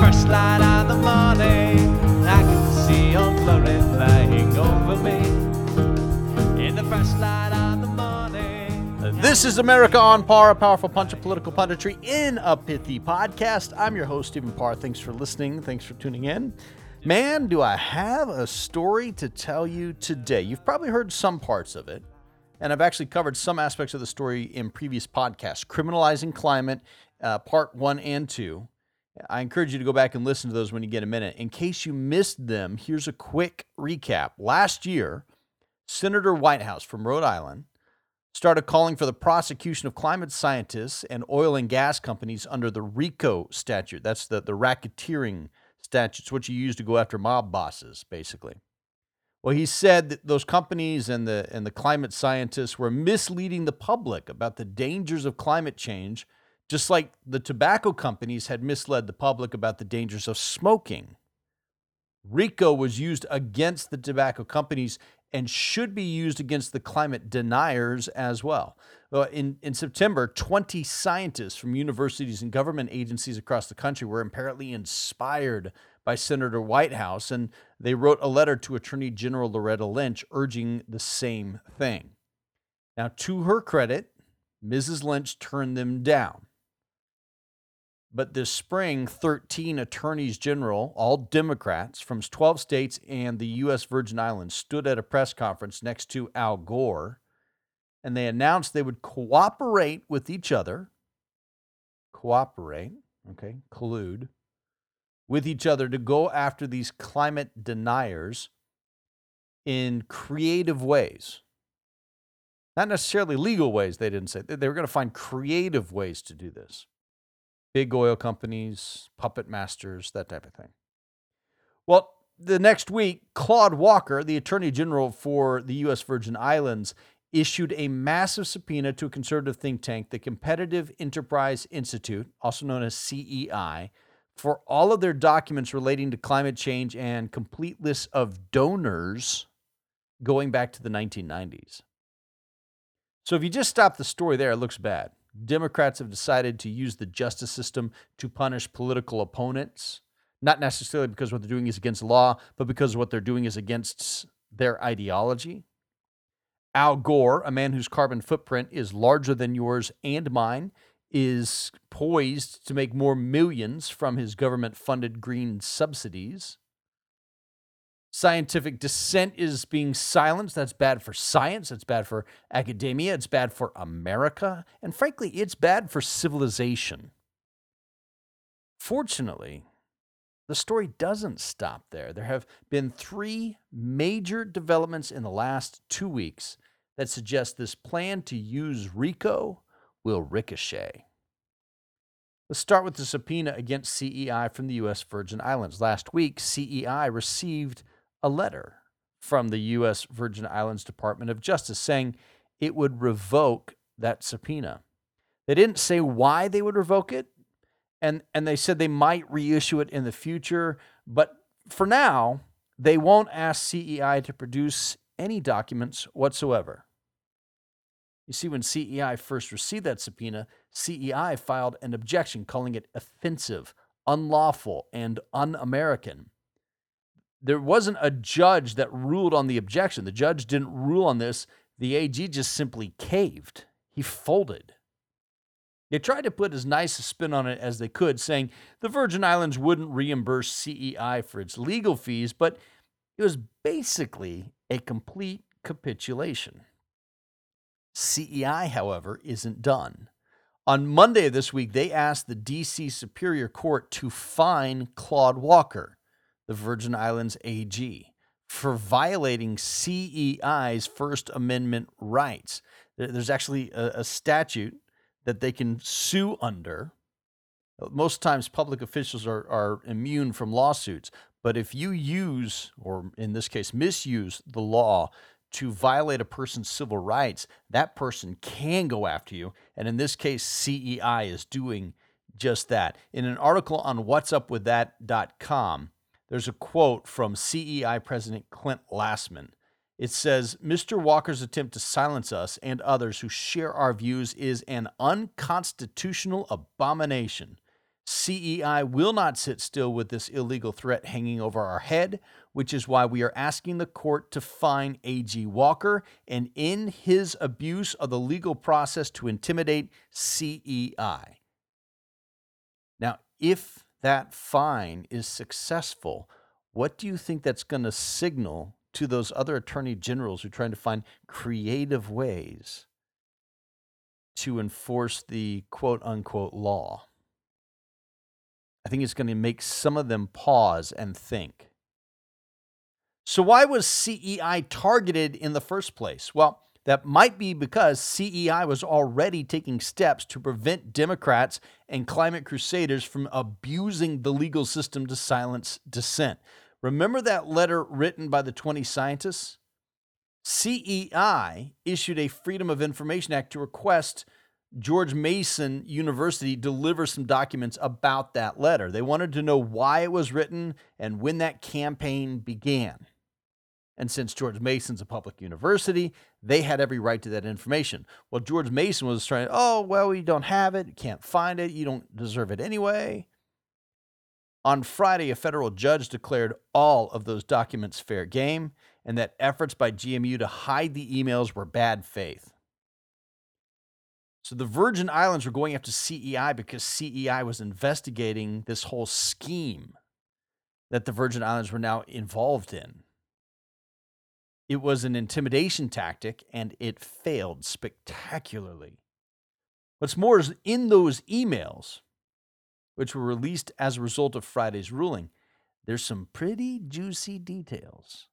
first light of the morning, I can see your over me. In the first light of the morning. This is America on Par, a powerful punch of political punditry in a pithy podcast. I'm your host, Stephen Parr. Thanks for listening. Thanks for tuning in. Man, do I have a story to tell you today. You've probably heard some parts of it, and I've actually covered some aspects of the story in previous podcasts Criminalizing Climate, uh, part one and two. I encourage you to go back and listen to those when you get a minute. In case you missed them, here's a quick recap. Last year, Senator Whitehouse from Rhode Island started calling for the prosecution of climate scientists and oil and gas companies under the RICO statute. That's the, the racketeering statute. It's what you use to go after mob bosses, basically. Well, he said that those companies and the and the climate scientists were misleading the public about the dangers of climate change, just like the tobacco companies had misled the public about the dangers of smoking. RICO was used against the tobacco companies and should be used against the climate deniers as well. in, in September, 20 scientists from universities and government agencies across the country were apparently inspired by Senator Whitehouse, and they wrote a letter to Attorney General Loretta Lynch urging the same thing. Now, to her credit, Mrs. Lynch turned them down. But this spring, 13 attorneys general, all Democrats from 12 states and the U.S. Virgin Islands, stood at a press conference next to Al Gore and they announced they would cooperate with each other. Cooperate, okay, collude with each other to go after these climate deniers in creative ways. Not necessarily legal ways, they didn't say. They were going to find creative ways to do this big oil companies, puppet masters, that type of thing. Well, the next week, Claude Walker, the Attorney General for the U.S. Virgin Islands, issued a massive subpoena to a conservative think tank, the Competitive Enterprise Institute, also known as CEI, for all of their documents relating to climate change and complete list of donors going back to the 1990s. So if you just stop the story there, it looks bad. Democrats have decided to use the justice system to punish political opponents, not necessarily because what they're doing is against law, but because what they're doing is against their ideology. Al Gore, a man whose carbon footprint is larger than yours and mine, is poised to make more millions from his government funded green subsidies. Scientific dissent is being silenced. That's bad for science. That's bad for academia. It's bad for America. And frankly, it's bad for civilization. Fortunately, the story doesn't stop there. There have been three major developments in the last two weeks that suggest this plan to use RICO will ricochet. Let's start with the subpoena against CEI from the U.S. Virgin Islands. Last week, CEI received a letter from the U.S. Virgin Islands Department of Justice saying it would revoke that subpoena. They didn't say why they would revoke it, and, and they said they might reissue it in the future, but for now, they won't ask CEI to produce any documents whatsoever. You see, when CEI first received that subpoena, CEI filed an objection calling it offensive, unlawful, and un American there wasn't a judge that ruled on the objection. The judge didn't rule on this. The AG just simply caved. He folded. They tried to put as nice a spin on it as they could, saying the Virgin Islands wouldn't reimburse CEI for its legal fees, but it was basically a complete capitulation. CEI, however, isn't done. On Monday of this week, they asked the DC Superior Court to fine Claude Walker the Virgin Islands AG for violating CEI's First Amendment rights. There's actually a, a statute that they can sue under. Most times, public officials are, are immune from lawsuits. But if you use, or in this case, misuse the law to violate a person's civil rights, that person can go after you. And in this case, CEI is doing just that. In an article on what's up with whatsupwiththat.com, there's a quote from CEI President Clint Lassman. It says, Mr. Walker's attempt to silence us and others who share our views is an unconstitutional abomination. CEI will not sit still with this illegal threat hanging over our head, which is why we are asking the court to fine A.G. Walker and in his abuse of the legal process to intimidate CEI. Now, if that fine is successful, what do you think that's going to signal to those other attorney generals who are trying to find creative ways to enforce the quote unquote law? I think it's going to make some of them pause and think. So, why was CEI targeted in the first place? Well, that might be because CEI was already taking steps to prevent Democrats and climate crusaders from abusing the legal system to silence dissent. Remember that letter written by the 20 scientists? CEI issued a Freedom of Information Act to request George Mason University deliver some documents about that letter. They wanted to know why it was written and when that campaign began. And since George Mason's a public university, they had every right to that information. Well, George Mason was trying, oh, well, we don't have it, can't find it, you don't deserve it anyway. On Friday, a federal judge declared all of those documents fair game and that efforts by GMU to hide the emails were bad faith. So the Virgin Islands were going after CEI because CEI was investigating this whole scheme that the Virgin Islands were now involved in. It was an intimidation tactic and it failed spectacularly. What's more is in those emails, which were released as a result of Friday's ruling, there's some pretty juicy details.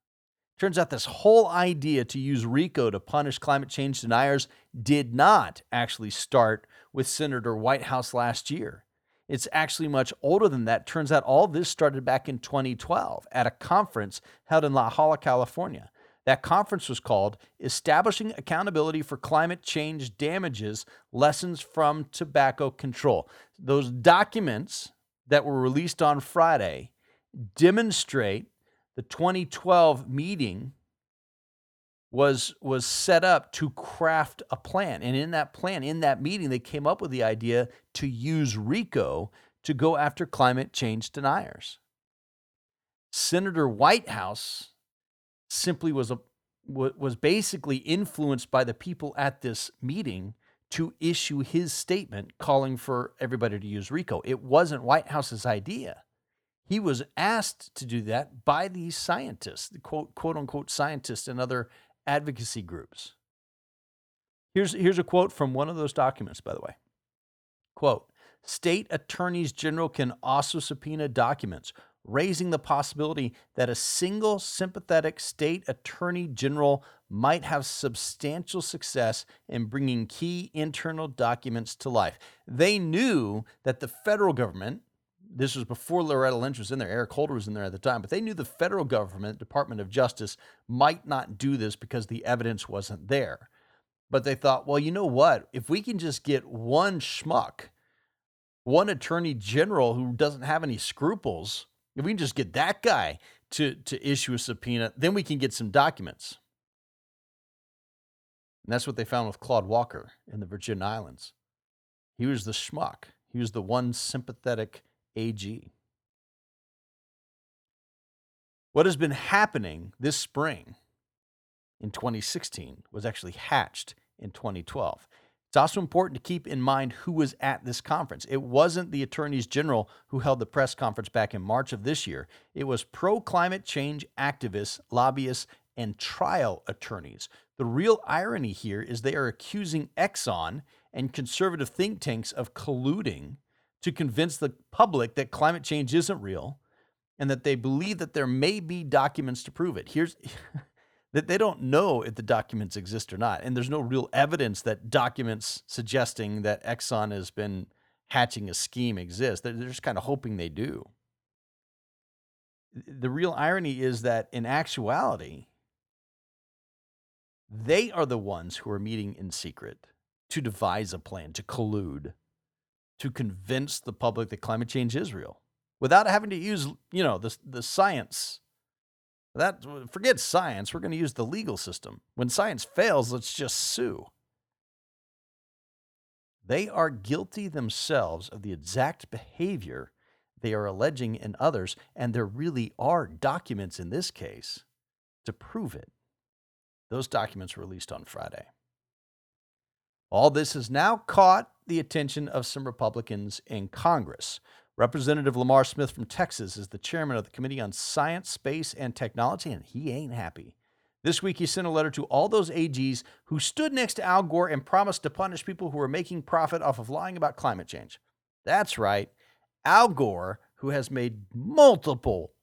Turns out this whole idea to use RICO to punish climate change deniers did not actually start with Senator Whitehouse last year. It's actually much older than that. Turns out all this started back in 2012 at a conference held in La Jolla, California. That conference was called Establishing Accountability for Climate Change Damages Lessons from Tobacco Control. Those documents that were released on Friday demonstrate the 2012 meeting was was set up to craft a plan and in that plan in that meeting they came up with the idea to use RICO to go after climate change deniers Senator Whitehouse simply was a was basically influenced by the people at this meeting to issue his statement calling for everybody to use RICO. It wasn't Whitehouse's idea. He was asked to do that by these scientists, the quote, quote unquote scientists and other advocacy groups. Here's, here's a quote from one of those documents, by the way. Quote, state attorneys general can also subpoena documents raising the possibility that a single sympathetic state attorney general might have substantial success in bringing key internal documents to life. They knew that the federal government, this was before Loretta Lynch was in there. Eric Holder was in there at the time, but they knew the federal government, Department of Justice, might not do this because the evidence wasn't there. But they thought, well, you know what? If we can just get one schmuck, one attorney general who doesn't have any scruples, if we can just get that guy to, to issue a subpoena, then we can get some documents. And that's what they found with Claude Walker in the Virgin Islands. He was the schmuck. He was the one sympathetic AG. What has been happening this spring in 2016 was actually hatched in 2012. It's also important to keep in mind who was at this conference. It wasn't the attorneys general who held the press conference back in March of this year, it was pro climate change activists, lobbyists, and trial attorneys. The real irony here is they are accusing Exxon and conservative think tanks of colluding to convince the public that climate change isn't real and that they believe that there may be documents to prove it. Here's that they don't know if the documents exist or not. And there's no real evidence that documents suggesting that Exxon has been hatching a scheme exist. They're just kind of hoping they do. The real irony is that in actuality, they are the ones who are meeting in secret to devise a plan, to collude to convince the public that climate change is real without having to use, you know, the, the science. That forget science, we're going to use the legal system. When science fails, let's just sue. They are guilty themselves of the exact behavior they are alleging in others, and there really are documents in this case to prove it. Those documents were released on Friday. All this has now caught the attention of some Republicans in Congress. Representative Lamar Smith from Texas is the chairman of the Committee on Science, Space, and Technology, and he ain't happy. This week, he sent a letter to all those AGs who stood next to Al Gore and promised to punish people who were making profit off of lying about climate change. That's right. Al Gore, who has made multiple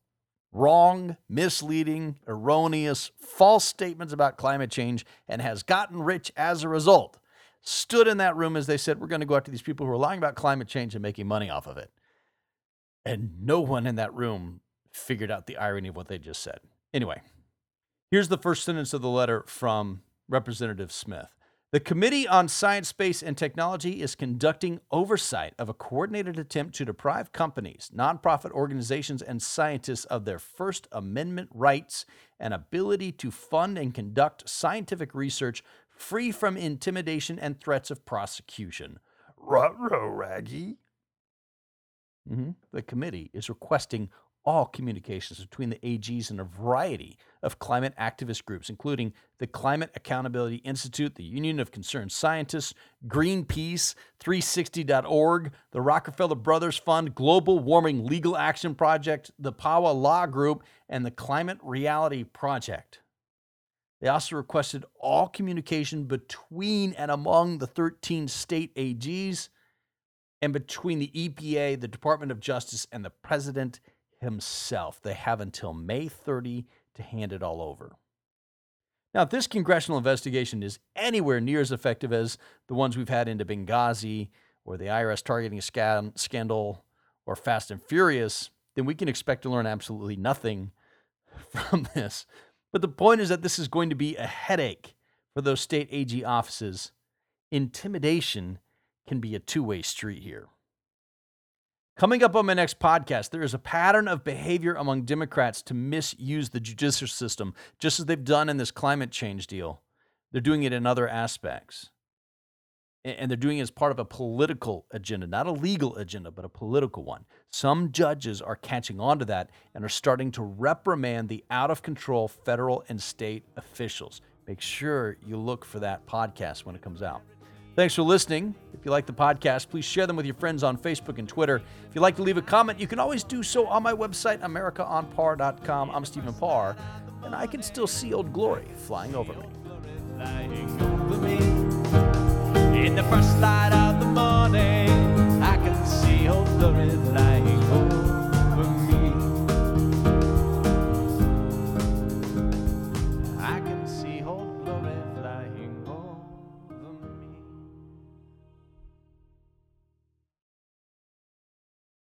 wrong, misleading, erroneous, false statements about climate change and has gotten rich as a result, stood in that room as they said, We're going to go after these people who are lying about climate change and making money off of it. And no one in that room figured out the irony of what they just said. Anyway, here's the first sentence of the letter from Representative Smith. The Committee on Science, Space, and Technology is conducting oversight of a coordinated attempt to deprive companies, nonprofit organizations, and scientists of their First Amendment rights and ability to fund and conduct scientific research free from intimidation and threats of prosecution. Ruh-roh, Raggy. Mm-hmm. The committee is requesting all communications between the AGs and a variety of climate activist groups, including the Climate Accountability Institute, the Union of Concerned Scientists, Greenpeace, 360.org, the Rockefeller Brothers Fund, Global Warming Legal Action Project, the PAWA Law Group, and the Climate Reality Project. They also requested all communication between and among the 13 state AGs and between the EPA, the Department of Justice, and the President himself. They have until May 30 to hand it all over. Now, if this congressional investigation is anywhere near as effective as the ones we've had into Benghazi or the IRS targeting scandal or Fast and Furious, then we can expect to learn absolutely nothing from this. But the point is that this is going to be a headache for those state AG offices. Intimidation can be a two way street here. Coming up on my next podcast, there is a pattern of behavior among Democrats to misuse the judicial system, just as they've done in this climate change deal. They're doing it in other aspects. And they're doing it as part of a political agenda, not a legal agenda, but a political one. Some judges are catching on to that and are starting to reprimand the out of control federal and state officials. Make sure you look for that podcast when it comes out. Thanks for listening. If you like the podcast, please share them with your friends on Facebook and Twitter. If you'd like to leave a comment, you can always do so on my website, AmericaOnPar.com. I'm Stephen Parr, and I can still see Old Glory flying over me. In the first light of the morning, I can see Old Glory